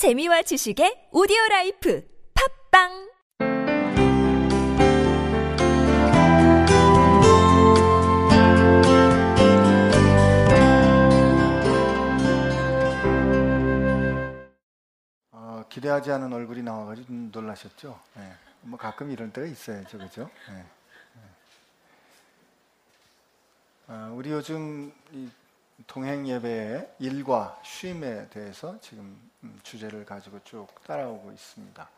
재미와 지식의 오디오 라이프 팝빵 어, 기대하지 않은 얼굴이 나와가지고 좀 놀라셨죠? 예. 뭐 가끔 이런 때가 있어야죠, 그죠? 예. 예. 아, 우리 요즘 이 동행 예배의 일과 쉼에 대해서 지금 음, 주제를 가지고 쭉 따라오고 있습니다.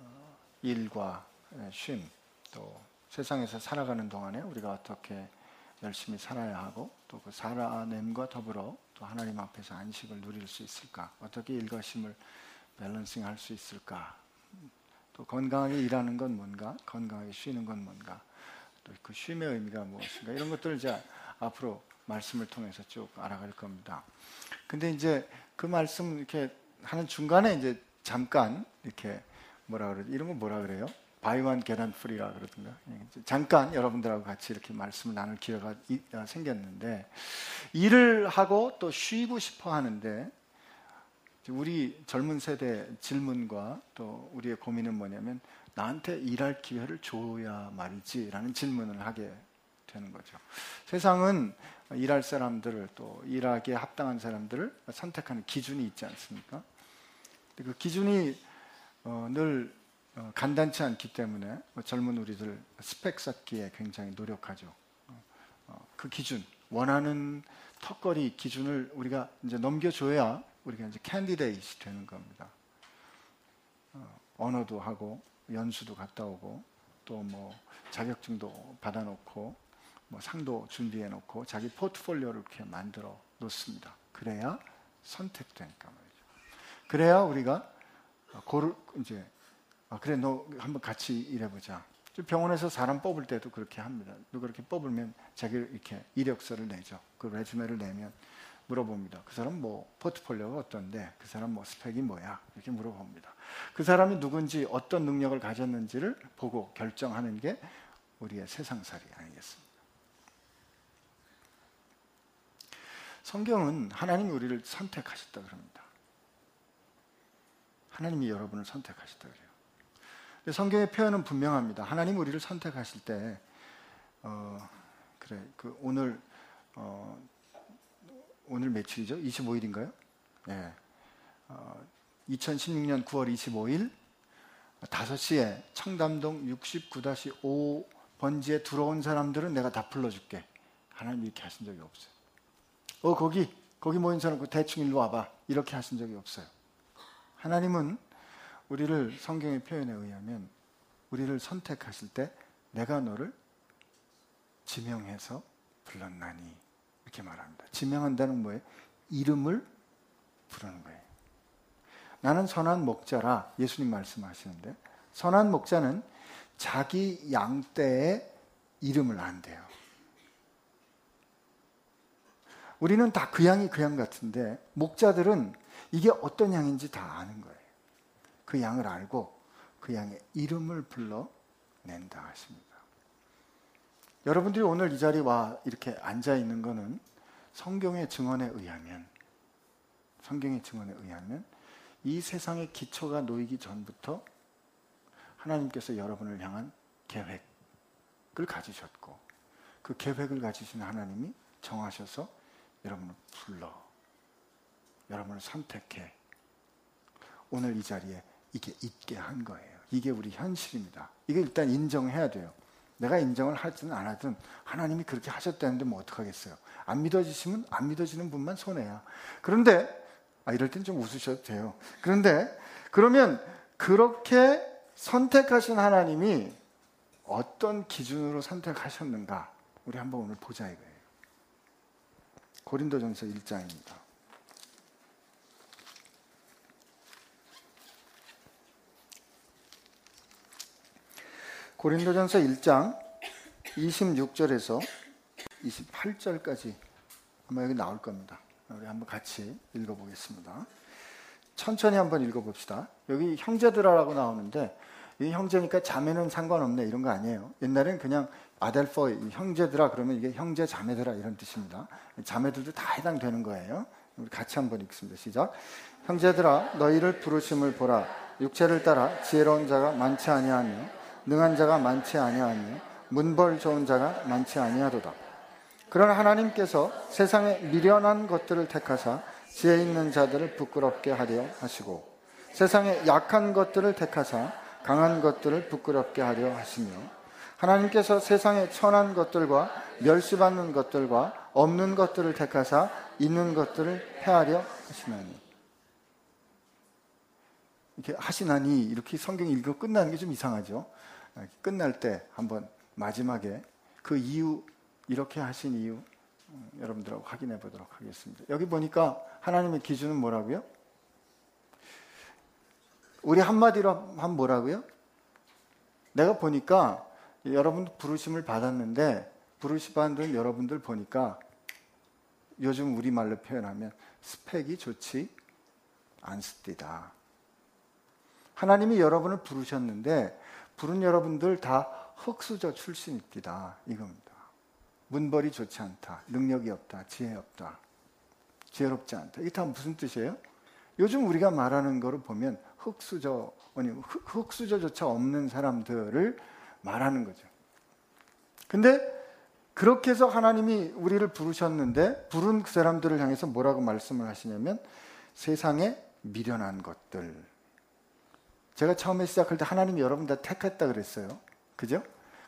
어, 일과 예, 쉼, 또 세상에서 살아가는 동안에 우리가 어떻게 열심히 살아야 하고 또 그 살아냄과 더불어 또 하나님 앞에서 안식을 누릴 수 있을까? 어떻게 일과 쉼을 밸런싱 할 수 있을까? 또 건강하게 일하는 건 뭔가? 건강하게 쉬는 건 뭔가? 또 그 쉼의 의미가 무엇인가? 이런 것들을 이제 앞으로 말씀을 통해서 쭉 알아갈 겁니다. 근데 이제 그 말씀 이렇게 하는 중간에 이제 잠깐 이렇게 뭐라 그러지? 이런 거 뭐라 그래요? 바이완 그러던가. 예, 잠깐 여러분들하고 같이 이렇게 말씀을 나눌 기회가 아, 생겼는데 일을 하고 또 쉬고 싶어 하는데 우리 젊은 세대 질문과 또 우리의 고민은 뭐냐면 나한테 일할 기회를 줘야 말이지라는 질문을 하게 되는 거죠. 세상은 일할 사람들을 또 일하기에 합당한 사람들을 선택하는 기준이 있지 않습니까? 그 기준이 어, 늘 어, 간단치 않기 때문에 젊은 우리들 스펙 쌓기에 굉장히 노력하죠. 어, 그 기준, 원하는 턱걸이 기준을 우리가 이제 넘겨줘야 우리가 이제 candidate 되는 겁니다. 언어도 하고 연수도 갔다 오고 또 뭐 자격증도 받아놓고 뭐 상도 준비해 놓고 자기 포트폴리오를 이렇게 만들어 놓습니다. 그래야 선택되니까 말이죠. 그래야 우리가 고를 이제 아, 그래 너 한번 같이 일해보자. 병원에서 사람 뽑을 때도 그렇게 합니다. 누가 그렇게 뽑으면 자기 이렇게 이력서를 내죠. 그 레주메를 내면 물어봅니다. 그 사람 뭐 포트폴리오가 어떤데, 그 사람 뭐 스펙이 뭐야 이렇게 물어봅니다. 그 사람이 누군지 어떤 능력을 가졌는지를 보고 결정하는 게 우리의 세상살이 아니겠습니까? 성경은 하나님이 우리를 선택하셨다 그럽니다. 하나님이 여러분을 선택하셨다 그래요. 성경의 표현은 분명합니다. 하나님 우리를 선택하실 때, 어, 그래, 그 오늘, 어, 오늘 며칠이죠? 25일인가요? 예. 어, 2016년 9월 25일 5시에 청담동 69-5 번지에 들어온 사람들은 내가 다 불러줄게. 하나님 이렇게 하신 적이 없어요. 어, 거기, 거기 모인 사람 그 대충 일로 와봐. 이렇게 하신 적이 없어요. 하나님은 우리를 성경의 표현에 의하면 우리를 선택하실 때 내가 너를 지명해서 불렀나니 이렇게 말합니다. 지명한다는 뭐예요? 이름을 부르는 거예요. 나는 선한 목자라 예수님 말씀하시는데 선한 목자는 자기 양떼의 이름을 안대요. 우리는 다그 양이 그양 같은데 목자들은 이게 어떤 양인지 다 아는 거예요. 그 양을 알고 그 양의 이름을 불러낸다 하십니다. 여러분들이 오늘 이 자리에 와 이렇게 앉아 있는 것은 성경의 증언에 의하면 성경의 증언에 의하면 이 세상의 기초가 놓이기 전부터 하나님께서 여러분을 향한 계획을 가지셨고 그 계획을 가지신 하나님이 정하셔서 여러분을 불러 여러분을 선택해 오늘 이 자리에 이게 있게 한 거예요. 이게 우리 현실입니다. 이게 일단 인정해야 돼요. 내가 인정을 하든 안 하든 하나님이 그렇게 하셨다는데 뭐 어떡하겠어요. 안 믿어지시면 안 믿어지는 분만 손해야. 그런데 아 이럴 땐 좀 웃으셔도 돼요. 그런데 그러면 그렇게 선택하신 하나님이 어떤 기준으로 선택하셨는가? 우리 한번 오늘 보자 이거예요. 고린도전서 1장입니다. 고린도전서 1장 26절에서 28절까지 아마 여기 나올 겁니다. 우리 한번 같이 읽어보겠습니다. 천천히 한번 읽어봅시다. 여기 형제들아라고 나오는데 이 형제니까 자매는 상관없네 이런 거 아니에요. 옛날엔 그냥 아델포 형제들아 그러면 이게 형제 자매들아 이런 뜻입니다. 자매들도 다 해당되는 거예요. 우리 같이 한번 읽습니다. 시작. 형제들아 너희를 부르심을 보라. 육체를 따라 지혜로운 자가 많지 아니하며 능한 자가 많지 아니하며 문벌 좋은 자가 많지 아니하도다. 그러나 하나님께서 세상에 미련한 것들을 택하사 지혜 있는 자들을 부끄럽게 하려 하시고 세상에 약한 것들을 택하사 강한 것들을 부끄럽게 하려 하시며 하나님께서 세상에 천한 것들과 멸시받는 것들과 없는 것들을 택하사 있는 것들을 해하려 하시나니 이렇게 하시나니 이렇게 성경 읽고 끝나는 게 좀 이상하죠. 끝날 때 한번 마지막에 그 이유 이렇게 하신 이유 음, 여러분들하고 확인해 보도록 하겠습니다. 여기 보니까 하나님의 기준은 뭐라고요? 우리 한마디로 하면 뭐라고요? 내가 보니까 여러분 부르심을 받았는데 부르심 받은 여러분들 보니까 요즘 우리말로 표현하면 스펙이 좋지 않습니다. 하나님이 여러분을 부르셨는데 부른 여러분들 다 흑수저 출신입니다. 이겁니다. 문벌이 좋지 않다. 능력이 없다. 지혜 없다. 지혜롭지 않다. 이게 다 무슨 뜻이에요? 요즘 우리가 말하는 거를 보면 흑수저, 아니, 흑수저조차 없는 사람들을 말하는 거죠. 근데 그렇게 해서 하나님이 우리를 부르셨는데 부른 그 사람들을 향해서 뭐라고 말씀을 하시냐면 세상에 미련한 것들. 제가 처음에 시작할 때 하나님이 여러분 다 택했다 그랬어요. 그죠?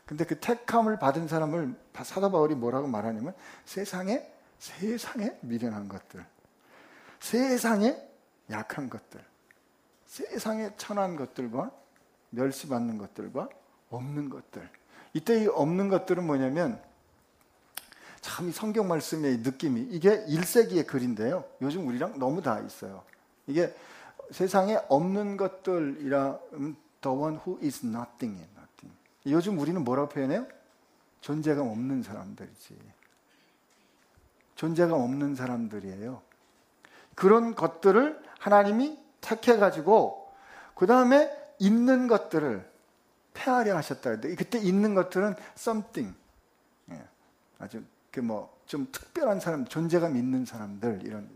근데 그 택함을 받은 사람을 사도 바울이 뭐라고 말하냐면 세상에 세상에 미련한 것들. 세상에 약한 것들. 세상에 천한 것들과 멸시받는 것들과 없는 것들. 이때 이 없는 것들은 뭐냐면 참 이 성경 말씀의 느낌이 이게 1세기의 글인데요. 요즘 우리랑 너무 다 있어요. 이게 세상에 없는 것들이라 the one who is nothing nothing. 요즘 우리는 뭐라고 표현해요? 존재감 없는 사람들이지. 존재감 없는 사람들이에요. 그런 것들을 하나님이 택해 가지고 그 다음에 있는 것들을 폐하려 하셨다. 그때 있는 것들은 something. 예, 아주 그 뭐 좀 특별한 사람, 존재감 있는 사람들 이런.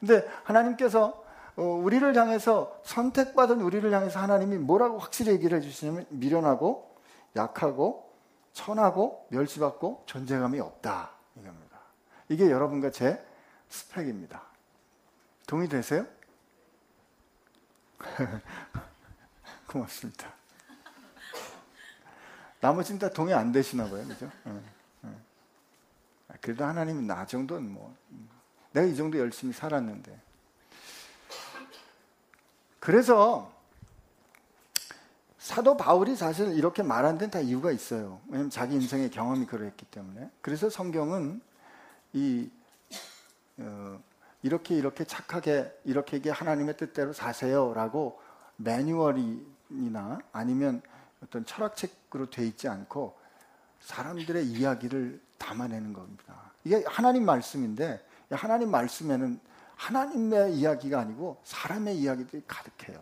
근데 하나님께서 어, 우리를 향해서 선택받은 우리를 향해서 하나님이 뭐라고 확실히 얘기를 해주시냐면 미련하고 약하고 천하고 멸시받고 존재감이 없다 이겁니다. 이게 여러분과 제 스펙입니다. 동의되세요? 고맙습니다. 나머지는 다 동의 안 되시나 봐요. 그죠? 응, 응. 그래도 하나님은 나 정도는 뭐, 내가 이 정도 열심히 살았는데. 그래서 사도 바울이 사실 이렇게 말한 데는 다 이유가 있어요. 왜냐하면 자기 인생의 경험이 그랬기 때문에. 그래서 성경은 이, 어, 이렇게 이렇게 착하게 이렇게 이게 하나님의 뜻대로 사세요라고 매뉴얼이나 아니면 어떤 철학책으로 돼 있지 않고 사람들의 이야기를 담아내는 겁니다. 이게 하나님 말씀인데 하나님 말씀에는 하나님의 이야기가 아니고 사람의 이야기들이 가득해요.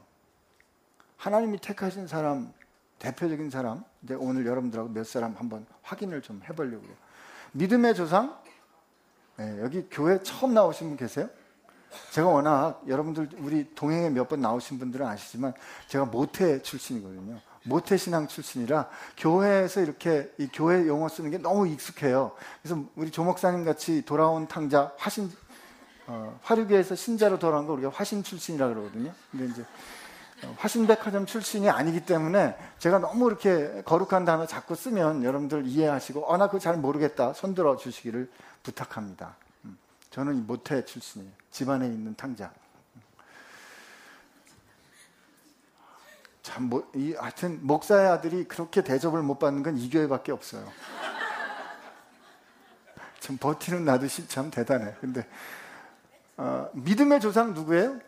하나님이 택하신 사람, 대표적인 사람, 이제 오늘 여러분들하고 몇 사람 한번 확인을 좀 해보려고요. 믿음의 조상, 네, 여기 교회 처음 나오신 분 계세요? 제가 워낙 여러분들 우리 동행에 몇 번 나오신 분들은 아시지만 제가 모태 출신이거든요. 모태 신앙 출신이라 교회에서 이렇게 이 교회 용어 쓰는 게 너무 익숙해요. 그래서 우리 조 목사님 같이 돌아온 탕자 화신 어, 화류계에서 신자로 돌아온 거 우리가 화신 출신이라 그러거든요. 근데 이제 어, 화신백화점 출신이 아니기 때문에 제가 너무 이렇게 거룩한 단어 자꾸 쓰면 여러분들 이해하시고 어, 나 그거 잘 모르겠다 손들어 주시기를 부탁합니다. 음, 저는 모태 출신이에요. 집안에 있는 탕자. 참, 뭐, 이, 하여튼, 목사의 아들이 그렇게 대접을 못 받는 건 이 교회밖에 없어요. 참, 버티는 나도 참 대단해. 근데, 어, 믿음의 조상 누구예요?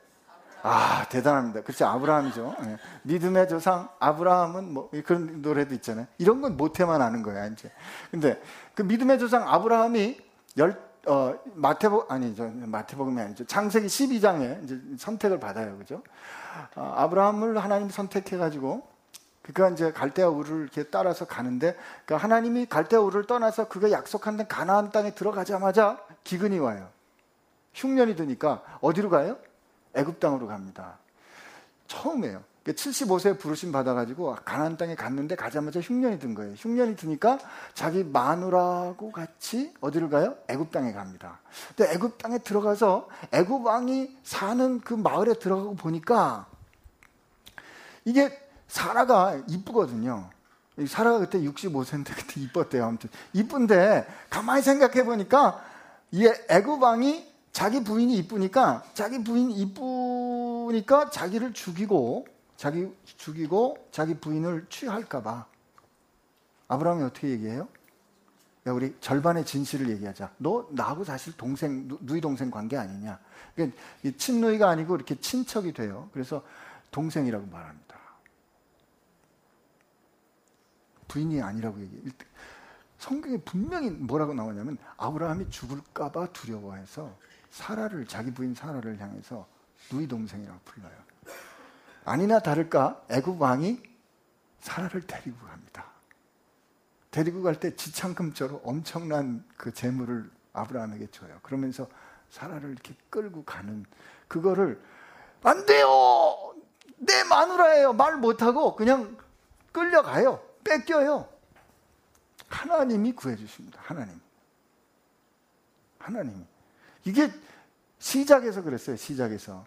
아, 대단합니다. 그렇지, 아브라함이죠. 네. 믿음의 조상, 아브라함은 뭐, 그런 노래도 있잖아요. 이런 건 못해만 아는 거야, 이제. 근데, 그 믿음의 조상 아브라함이 열, 어, 마태복, 아니죠. 마태복음이 아니죠. 창세기 12장에 이제 선택을 받아요. 그죠? 어, 아브라함을 하나님이 선택해가지고 그가 이제 갈대아 우를 이렇게 따라서 가는데 그 하나님이 갈대아 우를 떠나서 그가 약속한 가나안 땅에 들어가자마자 기근이 와요. 흉년이 드니까 어디로 가요? 애굽 땅으로 갑니다. 처음이에요. 75세 부르심 받아가지고 가나안 땅에 갔는데 가자마자 흉년이 든 거예요. 흉년이 드니까 자기 마누라하고 같이 어디를 가요? 애굽 땅에 갑니다. 근데 애굽 땅에 들어가서 애굽 왕이 사는 그 마을에 들어가고 보니까 이게 사라가 이쁘거든요. 사라가 그때 65세인데 그때 이뻤대요. 아무튼 이쁜데 가만히 생각해 보니까 이 애굽 왕이 자기 부인이 이쁘니까 자기 부인이 이쁘니까 자기를 죽이고 자기 죽이고 자기 부인을 취할까봐 아브라함이 어떻게 얘기해요? 야, 우리 절반의 진실을 얘기하자. 너 나하고 사실 동생 누이 동생 관계 아니냐? 그러니까 친누이가 아니고 이렇게 친척이 돼요. 그래서 동생이라고 말합니다. 부인이 아니라고 얘기해. 성경에 분명히 뭐라고 나오냐면 아브라함이 죽을까봐 두려워해서 사라를 자기 부인 사라를 향해서 누이 동생이라고 불러요. 아니나 다를까 애굽 왕이 사라를 데리고 갑니다. 데리고 갈 때 지창금처럼 엄청난 그 재물을 아브라함에게 줘요. 그러면서 사라를 이렇게 끌고 가는 그거를 안 돼요. 내 마누라예요. 말 못하고 그냥 끌려가요. 뺏겨요. 하나님이 구해주십니다. 하나님. 하나님 이. 이게 시작에서 그랬어요. 시작에서.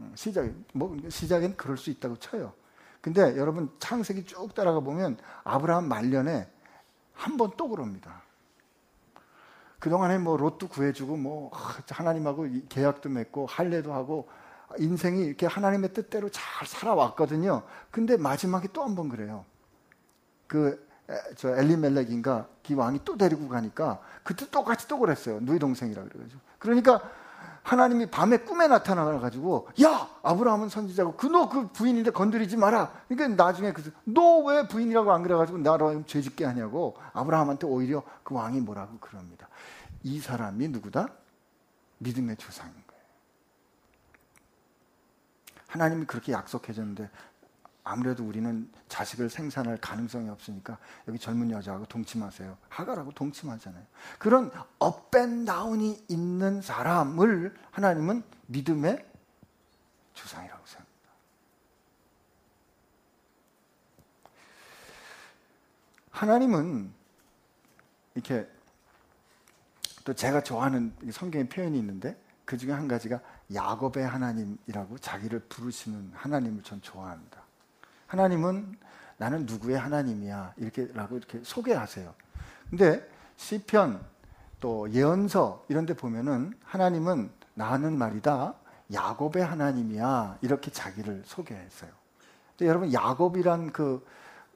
음, 시작에, 뭐, 시작엔 그럴 수 있다고 쳐요. 근데 여러분 창세기 쭉 따라가 보면 아브라함 말년에 한 번 또 그럽니다. 그동안에 뭐 로또 구해주고 뭐 하나님하고 계약도 맺고 할례도 하고 인생이 이렇게 하나님의 뜻대로 잘 살아왔거든요. 근데 마지막에 또 한 번 그래요. 그 저 엘리멜렉인가 기 왕이 또 데리고 가니까 그때 똑같이 또 그랬어요. 누이 동생이라 그래가지고. 그러니까 하나님이 밤에 꿈에 나타나 가지고 야 아브라함은 선지자고 그 너그 그 부인인데 건드리지 마라. 그러니까 나중에 그너 왜 부인이라고 안 그래가지고 나로 죄짓게 하냐고 아브라함한테 오히려 그 왕이 뭐라고 그럽니다. 이 사람이 누구다? 믿음의 조상인 거예요. 하나님이 그렇게 약속해줬는데 아무래도 우리는 자식을 생산할 가능성이 없으니까 여기 젊은 여자하고 동침하세요. 하가라고 동침하잖아요. 그런 업앤다운이 있는 사람을 하나님은 믿음의 주상이라고 생각합니다. 하나님은 이렇게 또 제가 좋아하는 성경의 표현이 있는데 그 중에 한 가지가 야곱의 하나님이라고 자기를 부르시는 하나님을 전 좋아합니다. 하나님은 나는 누구의 하나님이야 이렇게라고 이렇게 소개하세요. 근데 시편 또 예언서 이런 데 보면은 하나님은 나는 말이다 야곱의 하나님이야 이렇게 자기를 소개했어요. 여러분 야곱이란 그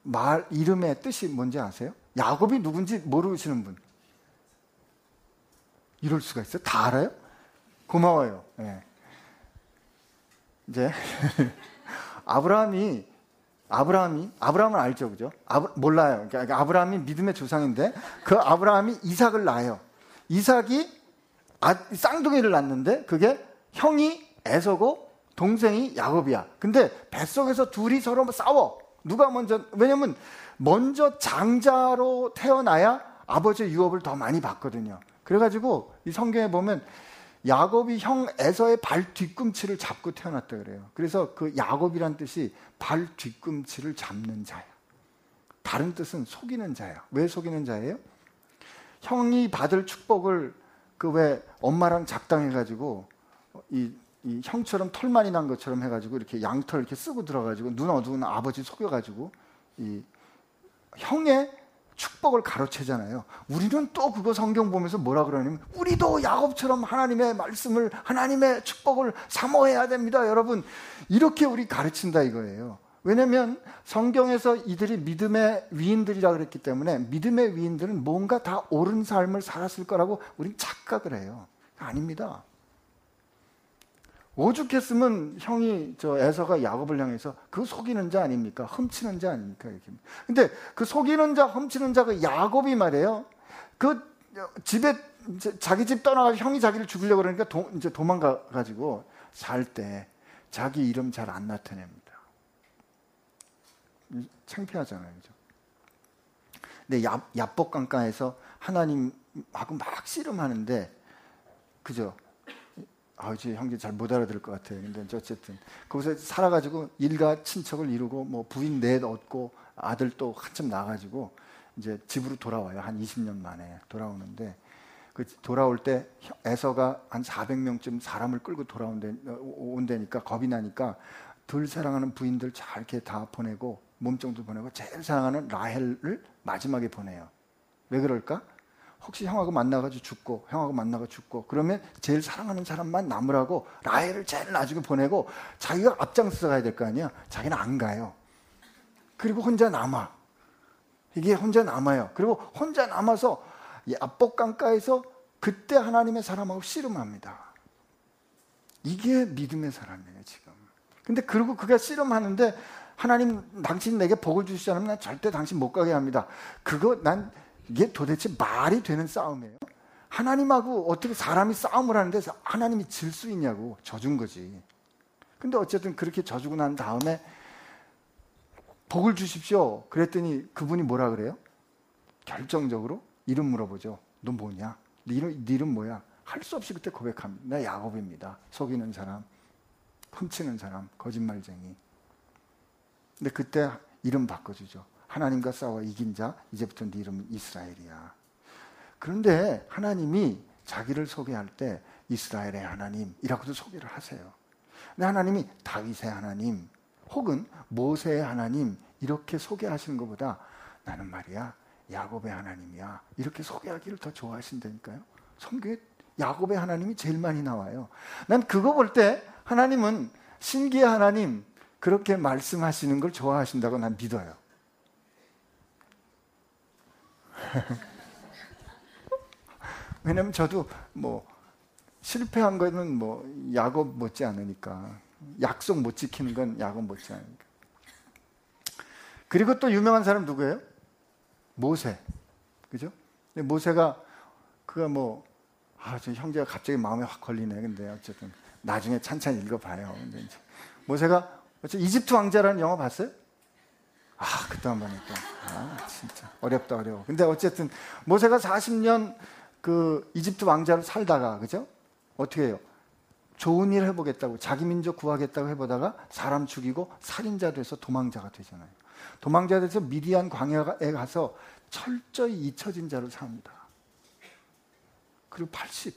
말 이름의 뜻이 뭔지 아세요? 야곱이 누군지 모르시는 분. 이럴 수가 있어요? 다 알아요? 고마워요. 네. 이제 아브라함이 아브라함이 아브라함은 알죠, 그죠? 아브, 몰라요. 그러니까 아브라함이 믿음의 조상인데 그 아브라함이 이삭을 낳아요. 이삭이 아, 쌍둥이를 낳는데 그게 형이 에서고 동생이 야곱이야. 근데 뱃속에서 둘이 서로 싸워. 누가 먼저 왜냐면 먼저 장자로 태어나야 아버지의 유업을 더 많이 받거든요. 그래가지고 이 성경에 보면 야곱이 형 에서의 발 뒤꿈치를 잡고 태어났다 그래요. 그래서 그 야곱이란 뜻이 발 뒤꿈치를 잡는 자야. 다른 뜻은 속이는 자야. 왜 속이는 자예요? 형이 받을 축복을 그 왜 엄마랑 작당해가지고 이, 이 형처럼 털 많이 난 것처럼 해가지고 이렇게 양털 이렇게 쓰고 들어가지고 눈 어두운 아버지 속여가지고 이 형의 축복을 가로채잖아요. 우리는 또 그거 성경 보면서 뭐라 그러냐면 우리도 야곱처럼 하나님의 말씀을 하나님의 축복을 사모해야 됩니다. 여러분 이렇게 우리 가르친다 이거예요. 왜냐하면 성경에서 이들이 믿음의 위인들이라 그랬기 때문에 믿음의 위인들은 뭔가 다 옳은 삶을 살았을 거라고 우린 착각을 해요. 아닙니다. 오죽했으면 형이 저 에서가 야곱을 향해서 그 속이는 자 아닙니까? 훔치는 자 아닙니까? 이렇게. 근데 그 속이는 자, 훔치는 자가 야곱이 말이에요. 그 집에 자기 집 떠나가 형이 자기를 죽이려고 그러니까 도, 이제 도망가 가지고 살 때 자기 이름 잘 안 나타냅니다. 창피하잖아요, 그죠? 근데 야, 야복강가에서 하나님하고 막 씨름하는데, 그죠? 아, 이제 형제 잘 못 알아들을 것 같아요. 근데 어쨌든 거기서 살아가지고 일가 친척을 이루고 뭐 부인 넷 얻고 아들 또 한참 나가지고 이제 집으로 돌아와요. 한 20년 만에 돌아오는데 그 돌아올 때 에서가 한 400명쯤 사람을 끌고 돌아온데 온다니까 겁이 나니까 덜 사랑하는 부인들 잘 이렇게 다 보내고 몸종도 보내고 제일 사랑하는 라헬을 마지막에 보내요. 왜 그럴까? 혹시 형하고 만나가지고 죽고 형하고 만나가 죽고 그러면 제일 사랑하는 사람만 남으라고 라헬을 제일 나중에 보내고 자기가 앞장서 가야 될 거 아니야. 자기는 안 가요. 그리고 혼자 남아. 이게 혼자 남아요. 그리고 혼자 남아서 압복강가에서 그때 하나님의 사람하고 씨름합니다. 이게 믿음의 사람이에요, 지금. 근데 그리고 그가 씨름하는데 하나님 당신 내게 복을 주시지 않으면 난 절대 당신 못 가게 합니다. 그거 난 이게 도대체 말이 되는 싸움이에요. 하나님하고 어떻게 사람이 싸움을 하는데 하나님이 질 수 있냐고 져준 거지. 근데 어쨌든 그렇게 져주고 난 다음에 복을 주십시오. 그랬더니 그분이 뭐라 그래요? 결정적으로 이름 물어보죠. 너 뭐냐? 네 이름, 네 이름 뭐야? 할 수 없이 그때 고백합니다. 나 야곱입니다. 속이는 사람, 훔치는 사람, 거짓말쟁이. 근데 그때 이름 바꿔주죠. 하나님과 싸워 이긴 자, 이제부터 네 이름은 이스라엘이야. 그런데 하나님이 자기를 소개할 때 이스라엘의 하나님이라고도 소개를 하세요. 근데 하나님이 다윗의 하나님 혹은 모세의 하나님 이렇게 소개하시는 것보다 나는 말이야 야곱의 하나님이야 이렇게 소개하기를 더 좋아하신다니까요. 성경에 야곱의 하나님이 제일 많이 나와요. 난 그거 볼 때 하나님은 신기의 하나님 그렇게 말씀하시는 걸 좋아하신다고 난 믿어요. 왜냐면 저도 뭐 실패한 거는 뭐 야곱 못지 않으니까 약속 못 지키는 건 야곱 못지 않으니까. 그리고 또 유명한 사람 누구예요? 모세. 그죠? 모세가 그가 뭐 아, 저 형제가 갑자기 마음에 확 걸리네. 근데 어쨌든 나중에 찬찬히 읽어봐요. 근데 이제 모세가 어쨌든 이집트 왕자라는 영화 봤어요? 아, 번 했고. 아, 진짜. 어렵다, 어려워. 근데 어쨌든 모세가 40년 그 이집트 왕자로 살다가, 그죠? 어떻게 해요? 좋은 일 해보겠다고, 자기 민족 구하겠다고 해보다가 사람 죽이고 살인자 돼서 도망자가 되잖아요. 도망자 돼서 미디안 광야에 가서 철저히 잊혀진 자로 삽니다. 그리고 80.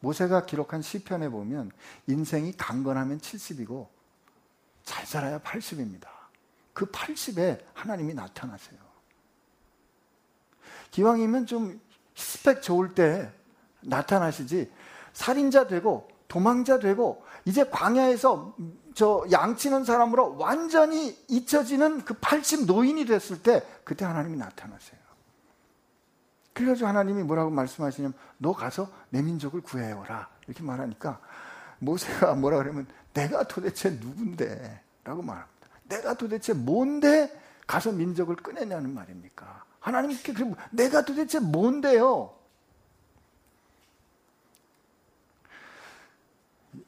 모세가 기록한 시편에 보면 인생이 강건하면 70이고 잘 살아야 80입니다. 그 80에 하나님이 나타나세요. 기왕이면 좀 스펙 좋을 때 나타나시지 살인자 되고 도망자 되고 이제 광야에서 저 양치는 사람으로 완전히 잊혀지는 그 80 노인이 됐을 때 그때 하나님이 나타나세요. 그래가지고 하나님이 뭐라고 말씀하시냐면 너 가서 내 민족을 구해오라 이렇게 말하니까 모세가 뭐라 그러면 내가 도대체 누군데 라고 말합니다. 내가 도대체 뭔데 가서 민족을 꺼내냐는 말입니까? 하나님께 그럼 내가 도대체 뭔데요?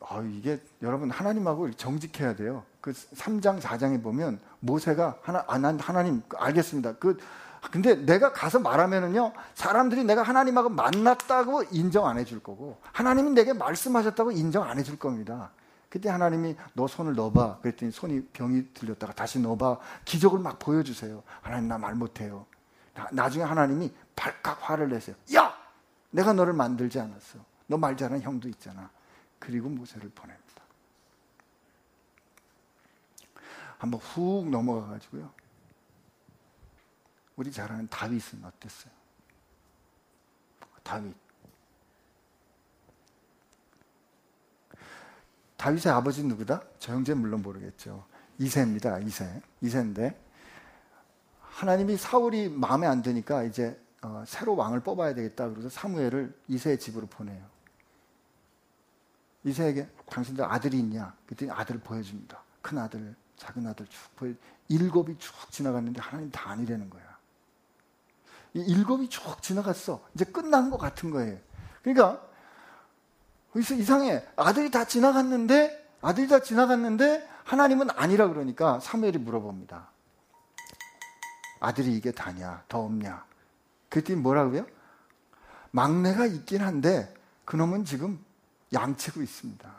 아, 이게 여러분 하나님하고 정직해야 돼요. 그 3장 4장에 보면 모세가 하나 아, 난 하나님 알겠습니다. 그 근데 내가 가서 말하면은요 사람들이 내가 하나님하고 만났다고 인정 안 해줄 거고 하나님이 내게 말씀하셨다고 인정 안 해줄 겁니다. 그때 하나님이 너 손을 넣어봐. 그랬더니 손이 병이 들렸다가 다시 넣어봐. 기적을 막 보여주세요. 하나님 나 말 못해요. 나, 중에 하나님이 발칵 화를 내세요. 야! 내가 너를 만들지 않았어. 너 말 잘하는 형도 있잖아. 그리고 모세를 보냅니다. 한번 훅 넘어가 가지고요. 우리 잘 아는 다윗은 어땠어요? 다윗. 다윗의 아버지 누구다? 저 형제 물론 모르겠죠. 이세입니다. 이세. 이세인데 하나님이 사울이 마음에 안 드니까 이제 어, 새로 왕을 뽑아야 되겠다. 그래서 사무엘을 이세의 집으로 보내요. 이세에게 당신들 아들이 있냐? 그랬더니 아들을 보여줍니다. 큰 아들, 작은 아들 쭉 보여. 일곱이 쭉 지나갔는데 하나님 다 아니라는 거야. 이 일곱이 쭉 지나갔어. 이제 끝난 것 같은 거예요. 그러니까 그래서 이상해. 아들이 다 지나갔는데, 아들이 다 지나갔는데, 하나님은 아니라 그러니까 사무엘이 물어봅니다. 아들이 이게 다냐? 더 없냐? 그랬더니 뭐라고요? 막내가 있긴 한데, 그놈은 지금 양치고 있습니다.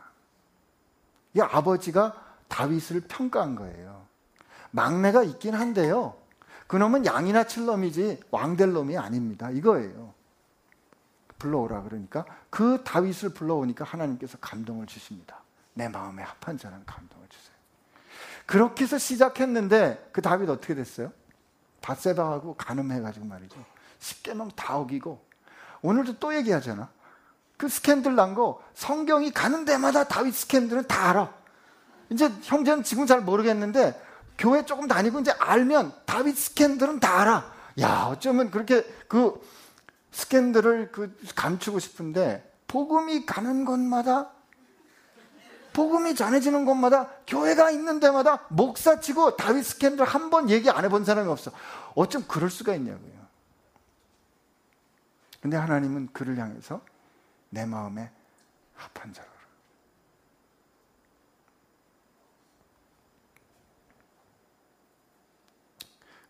이 아버지가 다윗을 평가한 거예요. 막내가 있긴 한데요. 그놈은 양이나 칠 놈이지 왕 될 놈이 아닙니다. 이거예요. 불러오라 그러니까 그 다윗을 불러오니까 하나님께서 감동을 주십니다. 내 마음에 합한 자는 감동을 주세요. 그렇게 해서 시작했는데 그 다윗 어떻게 됐어요? 바세바하고 가늠해가지고 말이죠. 십계명 다 어기고 오늘도 또 얘기하잖아. 그 스캔들 난 거 성경이 가는 데마다 다윗 스캔들은 다 알아. 이제 형제는 지금 잘 모르겠는데 교회 조금 다니고 이제 알면 다윗 스캔들은 다 알아. 야 어쩌면 그렇게 그 스캔들을 그 감추고 싶은데 복음이 가는 곳마다 복음이 전해지는 곳마다 교회가 있는 데마다 목사 치고 다윗 스캔들 한 번 얘기 안 해본 사람이 없어. 어쩜 그럴 수가 있냐고요. 근데 하나님은 그를 향해서 내 마음에 합한 자로.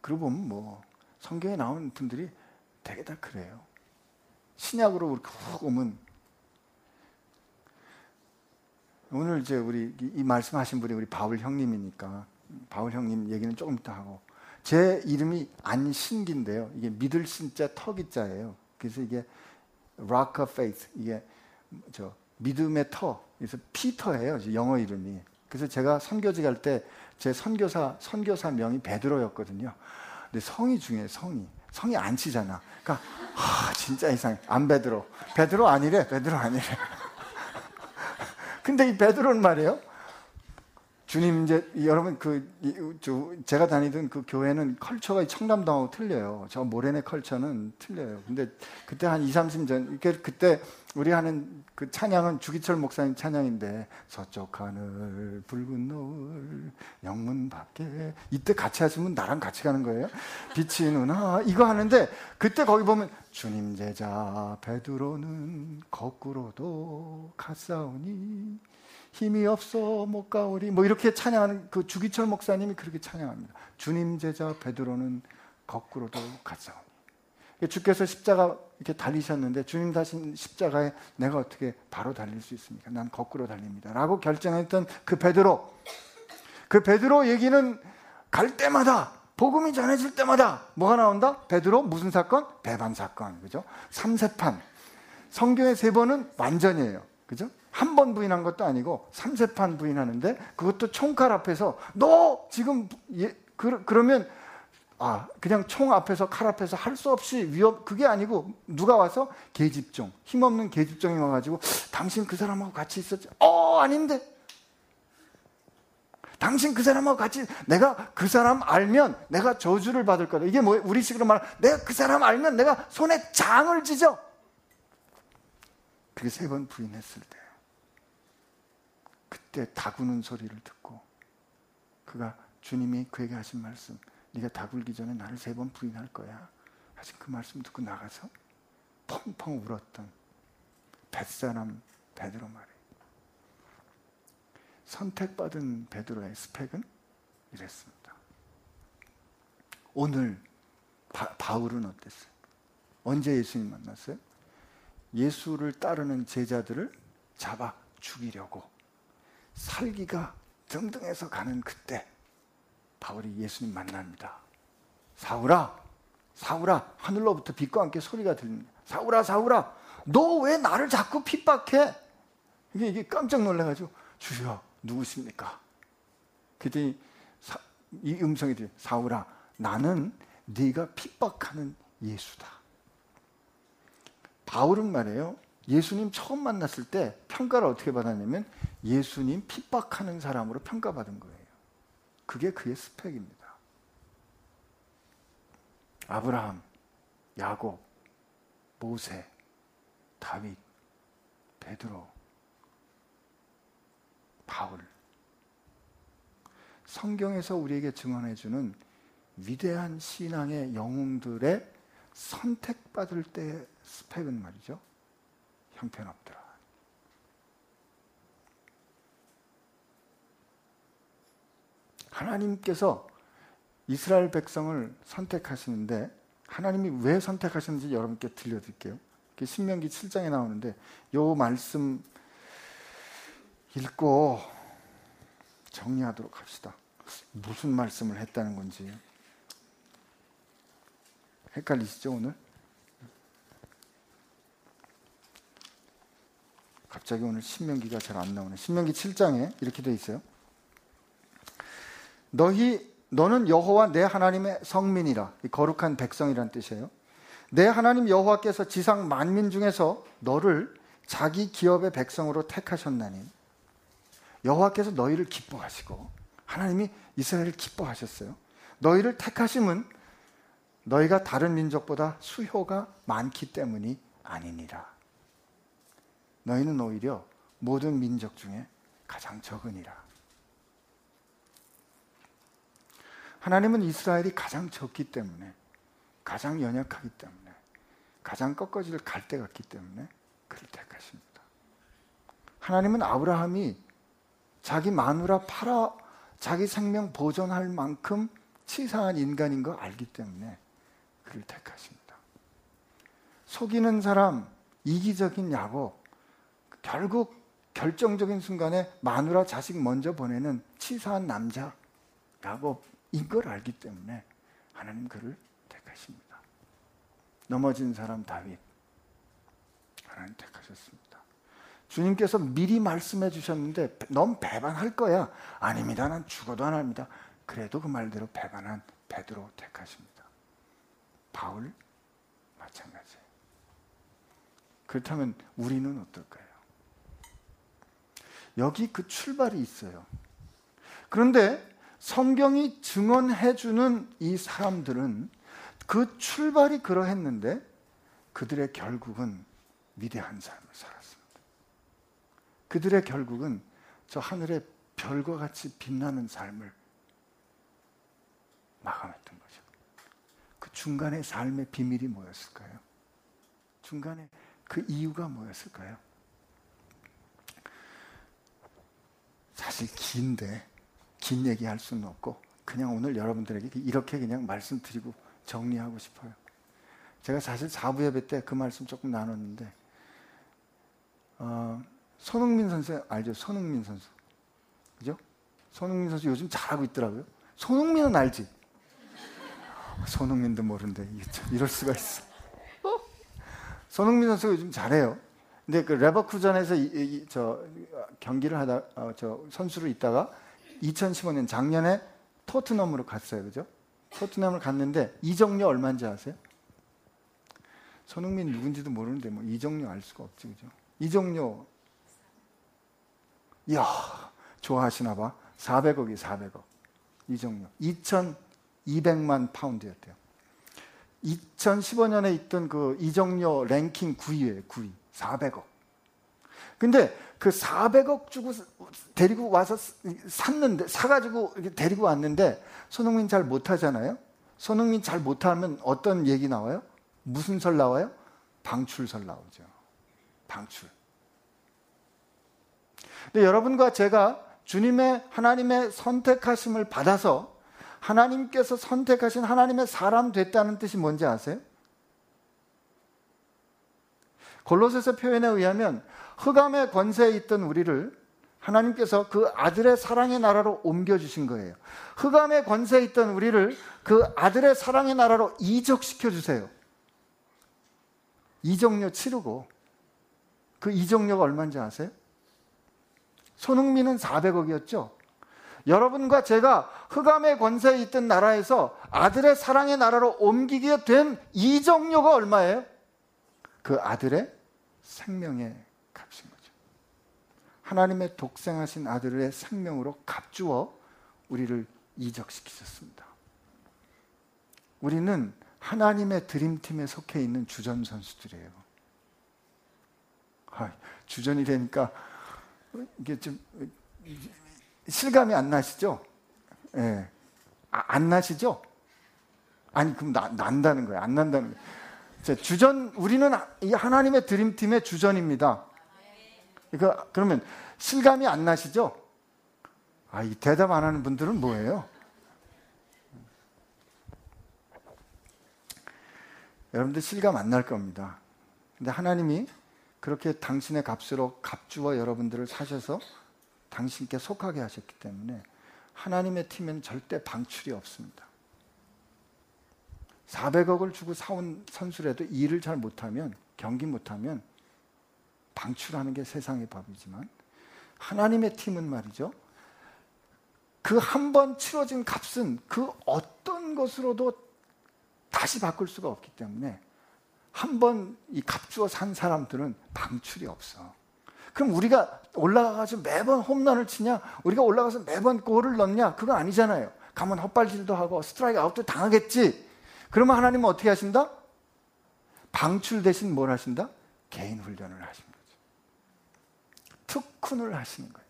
그러고 보면 뭐 성경에 나온 분들이 되게 다 그래요. 신약으로 이렇게 훅 오면 오늘 이제 우리 이 말씀하신 분이 우리 바울 형님이니까 바울 형님 얘기는 조금 이따 하고 제 이름이 안신기인데요. 이게 믿을 신자 턱이 자예요. 그래서 이게 rock of faith 이게 저 믿음의 터 그래서 피터예요. 영어 이름이. 그래서 제가 선교지 갈 때 제 선교사 선교사 명이 베드로였거든요. 근데 성이 중요해 성이 성이 안 치잖아. 그러니까 아, 진짜 이상해. 안 베드로. 베드로 아니래. 베드로 아니래. 근데 이 베드로는 말이에요. 주님 이제 여러분 그 제가 다니던 그 교회는 컬처가 청담동하고 틀려요. 저 모래내 컬처는 틀려요. 근데 그때 한 2, 30년 이렇게 그때 우리 하는 그 찬양은 주기철 목사님 찬양인데 서쪽 하늘 붉은 노을 영문 밖에 이때 같이 하시면 나랑 같이 가는 거예요. 빛이 누나 이거 하는데 그때 거기 보면 주님 제자 베드로는 거꾸로도 갔사오니 힘이 없어 못 가오리 뭐 이렇게 찬양하는 그 주기철 목사님이 그렇게 찬양합니다. 주님 제자 베드로는 거꾸로도 갔사오니. 주께서 십자가 이렇게 달리셨는데 주님 다신 십자가에 내가 어떻게 바로 달릴 수 있습니까? 난 거꾸로 달립니다. 라고 결정했던 그 베드로. 그 베드로 얘기는 갈 때마다 복음이 전해질 때마다 뭐가 나온다? 베드로 무슨 사건? 배반 사건. 그죠? 삼세판. 성경의 세 번은 완전이에요. 그죠? 한 번 부인한 것도 아니고 삼세판 부인하는데 그것도 총칼 앞에서 너 지금 예, 그, 그러면 아 그냥 총 앞에서 칼 앞에서 할 수 없이 위협 그게 아니고 누가 와서 계집종 힘없는 계집종이 와가지고 당신 그 사람하고 같이 있었지. 어 아닌데. 당신 그 사람하고 같이 내가 그 사람 알면 내가 저주를 받을 거다. 이게 뭐 우리식으로 말 내가 그 사람 알면 내가 손에 장을 지져 그게 세 번 부인했을 때 그때 다구는 소리를 듣고 그가 주님이 그에게 하신 말씀 네가 다 굴기 전에 나를 세 번 부인할 거야 하신 그 말씀 듣고 나가서 펑펑 울었던 뱃사람 베드로 말이에요. 선택받은 베드로의 스펙은 이랬습니다. 오늘 바, 울은 어땠어요? 언제 예수님 만났어요? 예수를 따르는 제자들을 잡아 죽이려고 살기가 등등해서 가는 그때 바울이 예수님 만납니다. 사울아, 사울아, 하늘로부터 빛과 함께 소리가 들립니다. 사울아, 사울아, 너 왜 나를 자꾸 핍박해? 이게, 이게 깜짝 놀라가지고, 주여, 누구십니까? 그랬더니 이 음성이 들려 사울아, 나는 네가 핍박하는 예수다. 바울은 말이에요. 예수님 처음 만났을 때 평가를 어떻게 받았냐면 예수님 핍박하는 사람으로 평가받은 거예요. 그게 그의 스펙입니다. 아브라함, 야곱, 모세, 다윗, 베드로, 바울. 성경에서 우리에게 증언해주는 위대한 신앙의 영웅들의 선택받을 때 스펙은 말이죠. 형편없더라. 하나님께서 이스라엘 백성을 선택하시는데 하나님이 왜 선택하셨는지 여러분께 들려드릴게요. 신명기 7장에 나오는데 요 말씀 읽고 정리하도록 합시다. 무슨 말씀을 했다는 건지. 헷갈리시죠, 오늘? 갑자기 오늘 신명기가 잘 안 나오네. 신명기 7장에 이렇게 돼 있어요. 너희 너는 여호와 내 하나님의 성민이라. 거룩한 백성이란 뜻이에요. 내 하나님 여호와께서 지상 만민 중에서 너를 자기 기업의 백성으로 택하셨나니 여호와께서 너희를 기뻐하시고 하나님이 이스라엘을 기뻐하셨어요. 너희를 택하심은 너희가 다른 민족보다 수효가 많기 때문이 아니니라. 너희는 오히려 모든 민족 중에 가장 적으니라. 하나님은 이스라엘이 가장 적기 때문에, 가장 연약하기 때문에, 가장 꺾어질 갈대 같기 때문에 그를 택하십니다. 하나님은 아브라함이 자기 마누라 팔아 자기 생명 보존할 만큼 치사한 인간인 거 알기 때문에 그를 택하십니다. 속이는 사람, 이기적인 야곱, 결국 결정적인 순간에 마누라 자식 먼저 보내는 치사한 남자 야곱 인걸 알기 때문에 하나님 그를 택하십니다. 넘어진 사람 다윗 하나님 택하셨습니다. 주님께서 미리 말씀해 주셨는데 넌 배반할 거야. 아닙니다. 난 죽어도 안 합니다. 그래도 그 말대로 배반한 베드로 택하십니다. 바울 마찬가지예요. 그렇다면 우리는 어떨까요? 여기 그 출발이 있어요. 그런데 성경이 증언해 주는 이 사람들은 그 출발이 그러했는데 그들의 결국은 위대한 삶을 살았습니다. 그들의 결국은 저 하늘의 별과 같이 빛나는 삶을 마감했던 거죠. 그 중간의 삶의 비밀이 뭐였을까요? 중간에 그 이유가 뭐였을까요? 사실 긴데 긴 얘기 할 수는 없고 그냥 오늘 여러분들에게 이렇게 그냥 말씀드리고 정리하고 싶어요. 제가 사실 4부 예배 때 그 말씀 조금 나눴는데 어, 손흥민 선수 알죠? 손흥민 선수. 그죠? 손흥민 선수 요즘 잘하고 있더라고요. 손흥민은 알지? 손흥민도 모른데 이럴 수가 있어. 손흥민 선수가 요즘 잘해요. 근데 그 레버쿠전에서 이, 이, 저 경기를 하다 어, 저 선수로 있다가 2015년 작년에 토트넘으로 갔어요. 그죠? 토트넘을 갔는데 이정료 얼마인지 아세요? 손흥민 누군지도 모르는데 뭐 이정료 알 수가 없지. 그죠? 이정료 이야, 좋아하시나 봐. 400억이 400억. 이정료. 2,200만 파운드였대요. 2015년에 있던 그 이정료 랭킹 9위예요, 9위. 400억. 근데 그 400억 주고 데리고 와서 샀는데, 사가지고 데리고 왔는데, 손흥민 잘 못하잖아요? 손흥민 잘 못하면 어떤 얘기 나와요? 무슨 설 나와요? 방출설 나오죠. 방출. 근데 여러분과 제가 주님의 하나님의 선택하심을 받아서 하나님께서 선택하신 하나님의 사람 됐다는 뜻이 뭔지 아세요? 골로새서 표현에 의하면 흑암의 권세에 있던 우리를 하나님께서 그 아들의 사랑의 나라로 옮겨주신 거예요. 흑암의 권세에 있던 우리를 그 아들의 사랑의 나라로 이적시켜 주세요. 이적료 치르고 그 이적료가 얼마인지 아세요? 손흥민은 400억이었죠. 여러분과 제가 흑암의 권세에 있던 나라에서 아들의 사랑의 나라로 옮기게 된 이정료가 얼마예요? 그 아들의 생명의. 하나님의 독생하신 아들의 생명으로 값주어 우리를 이적시키셨습니다. 우리는 하나님의 드림팀에 속해 있는 주전 선수들이에요. 주전이 되니까 이게 좀 실감이 안 나시죠? 예. 네. 아, 안 나시죠? 아니 그럼 나, 난다는 거예요. 안 난다는 거예요. 자, 주전 우리는 이 하나님의 드림팀의 주전입니다. 그러니까 그러면 실감이 안 나시죠? 아, 이 대답 안 하는 분들은 뭐예요? 여러분들 실감 안 날 겁니다. 근데 하나님이 그렇게 당신의 값으로 값주어 여러분들을 사셔서 당신께 속하게 하셨기 때문에 하나님의 팀엔 절대 방출이 없습니다. 400억을 주고 사온 선수라도 일을 잘 못하면 경기 못하면 방출하는 게 세상의 법이지만 하나님의 팀은 말이죠. 그 한 번 치러진 값은 그 어떤 것으로도 다시 바꿀 수가 없기 때문에 한 번 이 값주어 산 사람들은 방출이 없어. 그럼 우리가 올라가서 매번 홈런을 치냐? 우리가 올라가서 매번 골을 넣냐? 그거 아니잖아요. 가면 헛발질도 하고 스트라이크 아웃도 당하겠지. 그러면 하나님은 어떻게 하신다? 방출 대신 뭘 하신다? 개인 훈련을 거죠. 특훈을 하시는 거예요.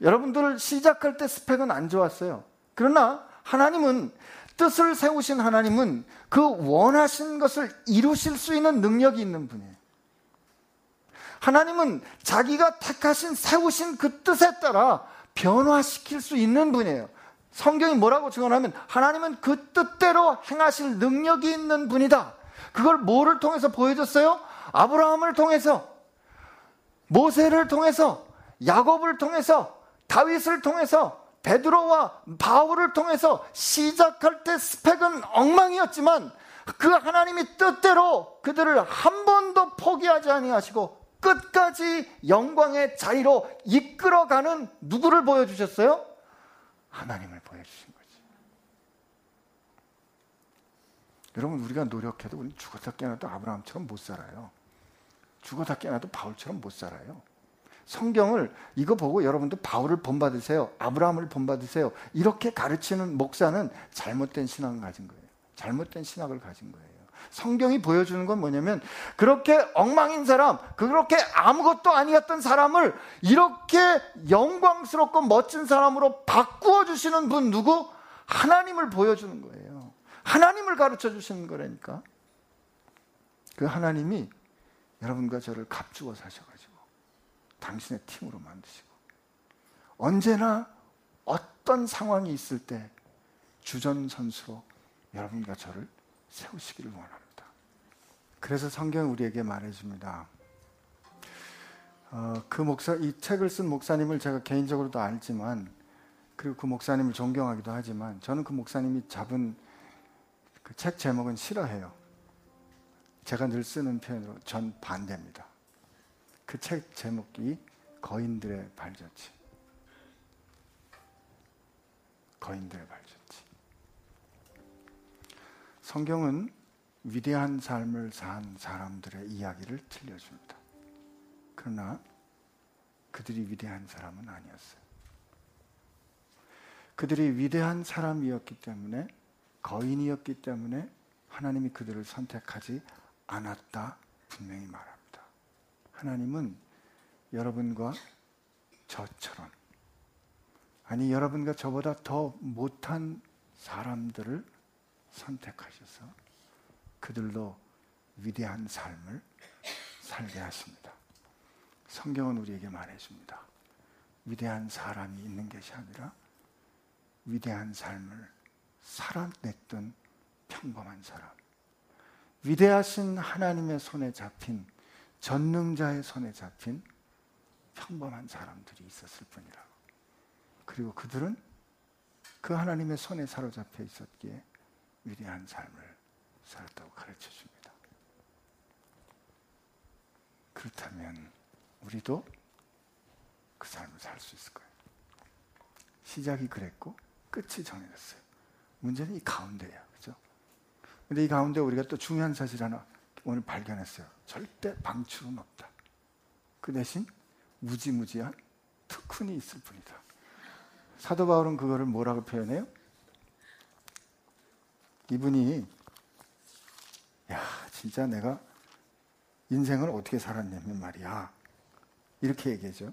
여러분들 시작할 때 스펙은 안 좋았어요. 그러나 하나님은 뜻을 세우신 하나님은 그 원하신 것을 이루실 수 있는 능력이 있는 분이에요. 하나님은 자기가 택하신 세우신 그 뜻에 따라 변화시킬 수 있는 분이에요. 성경이 뭐라고 증언하면 하나님은 그 뜻대로 행하실 능력이 있는 분이다. 그걸 뭐를 통해서 보여줬어요? 아브라함을 통해서, 모세를 통해서, 야곱을 통해서, 다윗을 통해서, 베드로와 바울을 통해서 시작할 때 스펙은 엉망이었지만 그 하나님이 뜻대로 그들을 한 번도 포기하지 아니하시고 끝까지 영광의 자리로 이끌어가는 누구를 보여주셨어요? 하나님을 보여주신 거지. 여러분 우리가 노력해도 우리 죽었다 깨어나도 아브라함처럼 못 살아요. 죽었다 깨어나도 바울처럼 못 살아요. 성경을 이거 보고 여러분도 바울을 본받으세요. 아브라함을 본받으세요. 이렇게 가르치는 목사는 잘못된 신앙을 가진 거예요. 잘못된 신학을 가진 거예요. 성경이 보여주는 건 뭐냐면 그렇게 엉망인 사람, 그렇게 아무것도 아니었던 사람을 이렇게 영광스럽고 멋진 사람으로 바꾸어 주시는 분 누구? 하나님을 보여주는 거예요. 하나님을 가르쳐 주시는 거라니까. 그 하나님이 여러분과 저를 값주어 사셔가지고 당신의 팀으로 만드시고 언제나 어떤 상황이 있을 때 주전 선수로 여러분과 저를 세우시기를 원합니다. 그래서 성경 우리에게 말해줍니다. 어, 그 목사, 이 책을 쓴 목사님을 제가 개인적으로도 알지만, 그리고 그 목사님을 존경하기도 하지만, 저는 그 목사님이 잡은 그 책 제목은 싫어해요. 제가 늘 쓰는 표현으로 전 반대입니다. 그 책 제목이 거인들의 발자취. 거인들의 발자취. 성경은 위대한 삶을 산 사람들의 이야기를 들려줍니다. 그러나 그들이 위대한 사람은 아니었어요. 그들이 위대한 사람이었기 때문에 거인이었기 때문에 하나님이 그들을 선택하지 않았다 분명히 말합니다. 하나님은 여러분과 저처럼 아니 여러분과 저보다 더 못한 사람들을 선택하셔서 그들도 위대한 삶을 살게 하십니다. 성경은 우리에게 말해줍니다. 위대한 사람이 있는 것이 아니라 위대한 삶을 살아냈던 평범한 사람. 위대하신 하나님의 손에 잡힌 전능자의 손에 잡힌 평범한 사람들이 있었을 뿐이라고. 그리고 그들은 그 하나님의 손에 사로잡혀 있었기에 위대한 삶을 살았다고 가르쳐 줍니다. 그렇다면 우리도 그 삶을 살 수 있을 거예요. 시작이 그랬고 끝이 정해졌어요. 문제는 이 가운데야. 그죠? 근데 이 가운데 우리가 또 중요한 사실 하나 오늘 발견했어요. 절대 방출은 없다. 그 대신 무지무지한 특훈이 있을 뿐이다. 사도 바울은 그거를 뭐라고 표현해요? 이분이 야, 진짜 내가 인생을 어떻게 살았냐면 말이야. 이렇게 얘기하죠.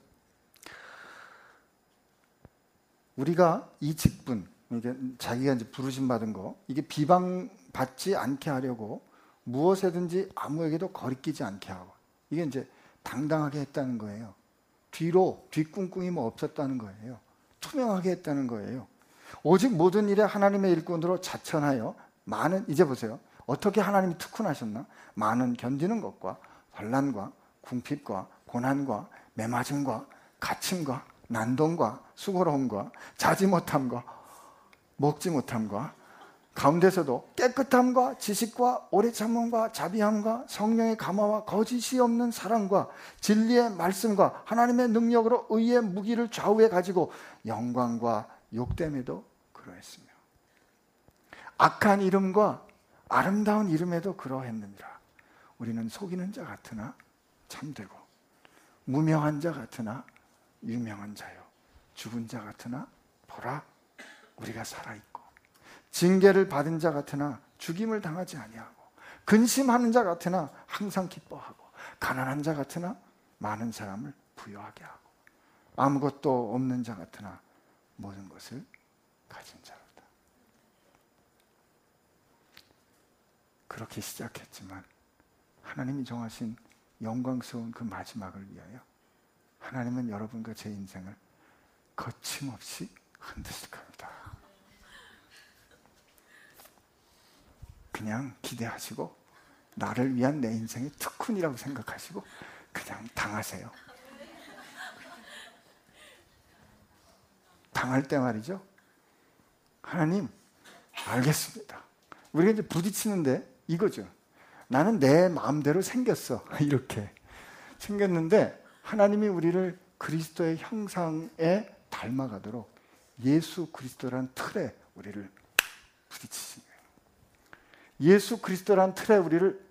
우리가 이 직분, 이게 자기가 이제 부르심 받은 거, 이게 비방 받지 않게 하려고 무엇에든지 아무에게도 거리끼지 않게 하고, 이게 이제 당당하게 했다는 거예요. 뒤로 뒷꿍꿍이 뭐 없었다는 거예요. 투명하게 했다는 거예요. 오직 모든 일에 하나님의 일꾼으로 자천하여 많은 이제 보세요. 어떻게 하나님이 특훈하셨나? 많은 견디는 것과 환란과 궁핍과 고난과 매맞음과 갇힘과 난동과 수고로움과 자지 못함과 먹지 못함과 가운데서도 깨끗함과 지식과 오래 참음과 자비함과 성령의 감화와 거짓이 없는 사랑과 진리의 말씀과 하나님의 능력으로 의의 무기를 좌우해 가지고 영광과 욕됨에도 그러했으며 악한 이름과 아름다운 이름에도 그러했느니라. 우리는 속이는 자 같으나 참되고 무명한 자 같으나 유명한 자요. 죽은 자 같으나 보라. 우리가 살아있고 징계를 받은 자 같으나 죽임을 당하지 아니하고 근심하는 자 같으나 항상 기뻐하고 가난한 자 같으나 많은 사람을 부여하게 하고 아무것도 없는 자 같으나 모든 것을 가진 자로다. 그렇게 시작했지만 하나님이 정하신 영광스러운 그 마지막을 위하여 하나님은 여러분과 제 인생을 거침없이 흔드실 겁니다. 그냥 기대하시고 나를 위한 내 인생의 특훈이라고 생각하시고 그냥 당하세요. 당할 때 말이죠. 하나님, 알겠습니다. 우리가 이제 부딪히는데 이거죠. 나는 내 마음대로 생겼어. 이렇게 생겼는데 하나님이 우리를 그리스도의 형상에 닮아가도록 예수 그리스도란 틀에 우리를 거예요. 예수 그리스도란 틀에 우리를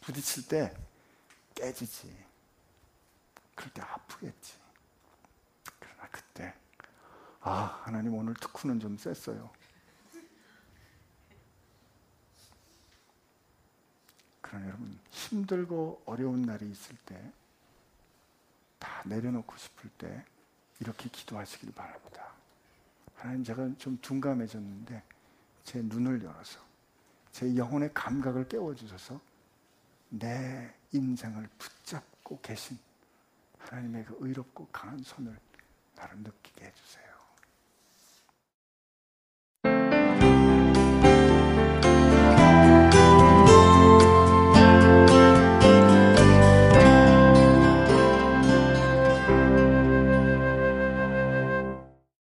부딪힐 때 깨지지. 그럴 때 아프겠지. 그러나 그때 아 하나님 오늘 특훈은 좀 셌어요. 그러나 여러분 힘들고 어려운 날이 있을 때 다 내려놓고 싶을 때 이렇게 기도하시길 바랍니다. 하나님 제가 좀 둔감해졌는데 제 눈을 열어서 제 영혼의 감각을 깨워주셔서 내 인생을 붙잡고 계신 하나님의 그 의롭고 강한 손을 나를 느끼게 해주세요.